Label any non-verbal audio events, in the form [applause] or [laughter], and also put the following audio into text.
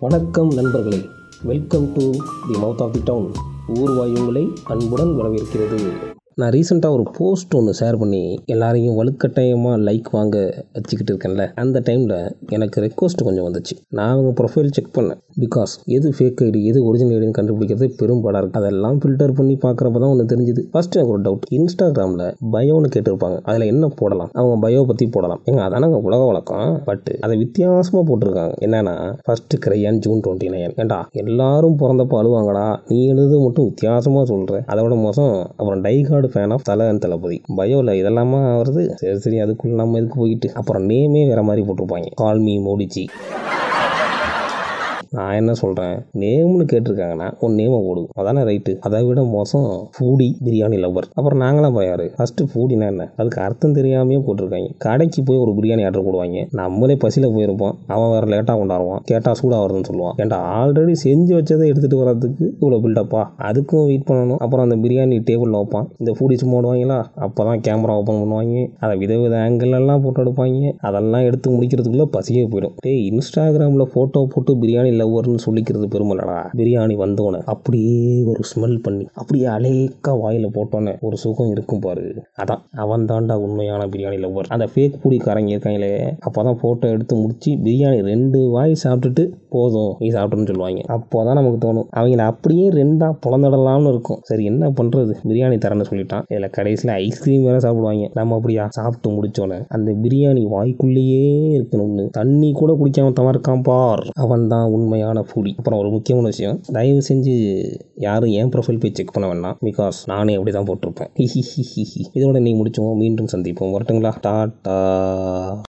வணக்கம் நண்பர்களே. Welcome to the mouth of the town ஊர்வாயுங்களை அன்புடன் வரவேற்கிறது. நான் ரீசெண்டாக ஒரு போஸ்ட் ஒன்று ஷேர் பண்ணி எல்லாரையும் வலுக்கட்டாயமாக லைக் வாங்க வச்சுக்கிட்டு இருக்கேன்ல. அந்த டைமில் எனக்கு ரெக்வஸ்ட் கொஞ்சம் வந்துச்சு. நான் அவங்க ப்ரொஃபைல் செக் பண்ணேன். பிகாஸ் எது ஃபேக் ஐடி எது ஒரிஜினல் ஐடின்னு கண்டுபிடிக்கிறது பெரும்பாடாக இருக்குது அதெல்லாம் ஃபில்டர் பண்ணி பார்க்குறப்ப தான் ஒன்று தெரிஞ்சுது. ஃபஸ்ட்டு எனக்கு ஒரு டவுட் இன்ஸ்டாகிராமில் பயோன்னு கேட்டிருப்பாங்க. அதில் என்ன போடலாம்? அவங்க பயோ பற்றி போடலாம். ஏங்க அதானங்க உலக வழக்கம்? பட் அதை வித்தியாசமாக போட்டிருக்காங்க. என்னன்னா ஃபஸ்ட்டு கிரையான் ஜூன் டுவெண்ட்டி நைன் ஏண்டா எல்லாரும் பிறந்தப்போ அழுவாங்கடா. நீ எழுது மட்டும் வித்தியாசமாக சொல்கிற அதை விட மோசம். அப்புறம் டைகார்டு ஃபேன் ஆஃப் தலை தளபதி. பயோவில் இதெல்லாமா வருது? சரி சரி அதுக்குள்ள நம்ம இதுக்கு போயிட்டு? அப்புறம் நேமே வேற மாதிரி போட்டிருப்பாங்க. கால்மி மோடிச்சி நான் என்ன சொல்கிறேன் நேம்னு கேட்டிருக்காங்கன்னா உன் நேமை போடு. அதானே ரைட்டு அதை விட மோசம் ஃபூடி பிரியாணி லவர் அப்புறம் நாங்களாம் பயாரு ஃபஸ்ட்டு ஃபூடினா என்ன? அதுக்கு அர்த்தம் தெரியாமையே போட்டிருக்காங்க. கடைக்கு போய் ஒரு பிரியாணி ஆர்டர் போடுவாங்க. நம்மளே பசியில் போயிருப்போம். அவன் வேறு லேட்டாக கொண்டாடுவான். கேட்டால் சூடாக வருதுன்னு சொல்லுவான். ஏன்டா ஆல்ரெடி செஞ்சு வச்சதை எடுத்துகிட்டு வர்றதுக்கு இவ்வளோ பில்டப்பா அதுக்கும் வெயிட் பண்ணணும். அப்புறம் அந்த பிரியாணி டேபிளில் வைப்பான். இந்த ஃபூடி சும்மா போடுவாங்களா அப்போ தான் கேமரா ஓப்பன் பண்ணுவாங்க. அதை விதவித ஆங்கிள் எல்லாம் எடுப்பாங்க. அதெல்லாம் எடுத்து முடிக்கிறதுக்குள்ளே பசியே போயிடும். டேய் இன்ஸ்டாகிராமில் ஃபோட்டோ போட்டு பிரியாணி லவ்வர்னு சொல்லிக்கிறது பெருமலடா. பிரியாணி வந்தோன்னே அப்படியே ஒரு ஸ்மெல் பண்ணி அப்படியே அலேக்கா வாயில் போட்டோன்னே ஒரு சுகம் இருக்கும் பாரு. அதான் அவன் தாண்டா உண்மையான பிரியாணி லவ்வர். அந்த ஃபேக் பூடிக்காரங்க இருக்காங்களே அப்போ தான் ஃபோட்டோ எடுத்து முடிச்சு பிரியாணி ரெண்டு வாய் சாப்பிட்டுட்டு போதும் நீ சாப்பிட்டுன்னு சொல்லுவாங்க. அப்போ தான் நமக்கு தோணும் அவங்கள அப்படியே ரெண்டாக புலந்துடலாம்னு இருக்கும். சரி என்ன பண்ணுறது பிரியாணி தரேன்னு சொல்லிட்டான். இதில் கடைசியில் ஐஸ்கிரீம் வேறு சாப்பிடுவாங்க. நம்ம அப்படியா? சாப்பிட்டு முடிச்சோன்னே அந்த பிரியாணி வாய்க்குள்ளேயே இருக்கணும்னு தண்ணி கூட குடிக்காம தவறுக்கான் பார். அவன் தான் உண்மையான ஃபுடி அப்புறம் ஒரு முக்கியமான விஷயம் தயவு செஞ்சு யாரும் என் ப்ரொஃபைல் போய் செக் பண்ண வேண்டாம். பிகாஸ் நானே அப்படி தான் போட்டிருப்பேன். [laughs] இதோட நீ முடிச்சோம் மீண்டும் சந்திப்போம். வரட்டுங்களா? டாட்டா.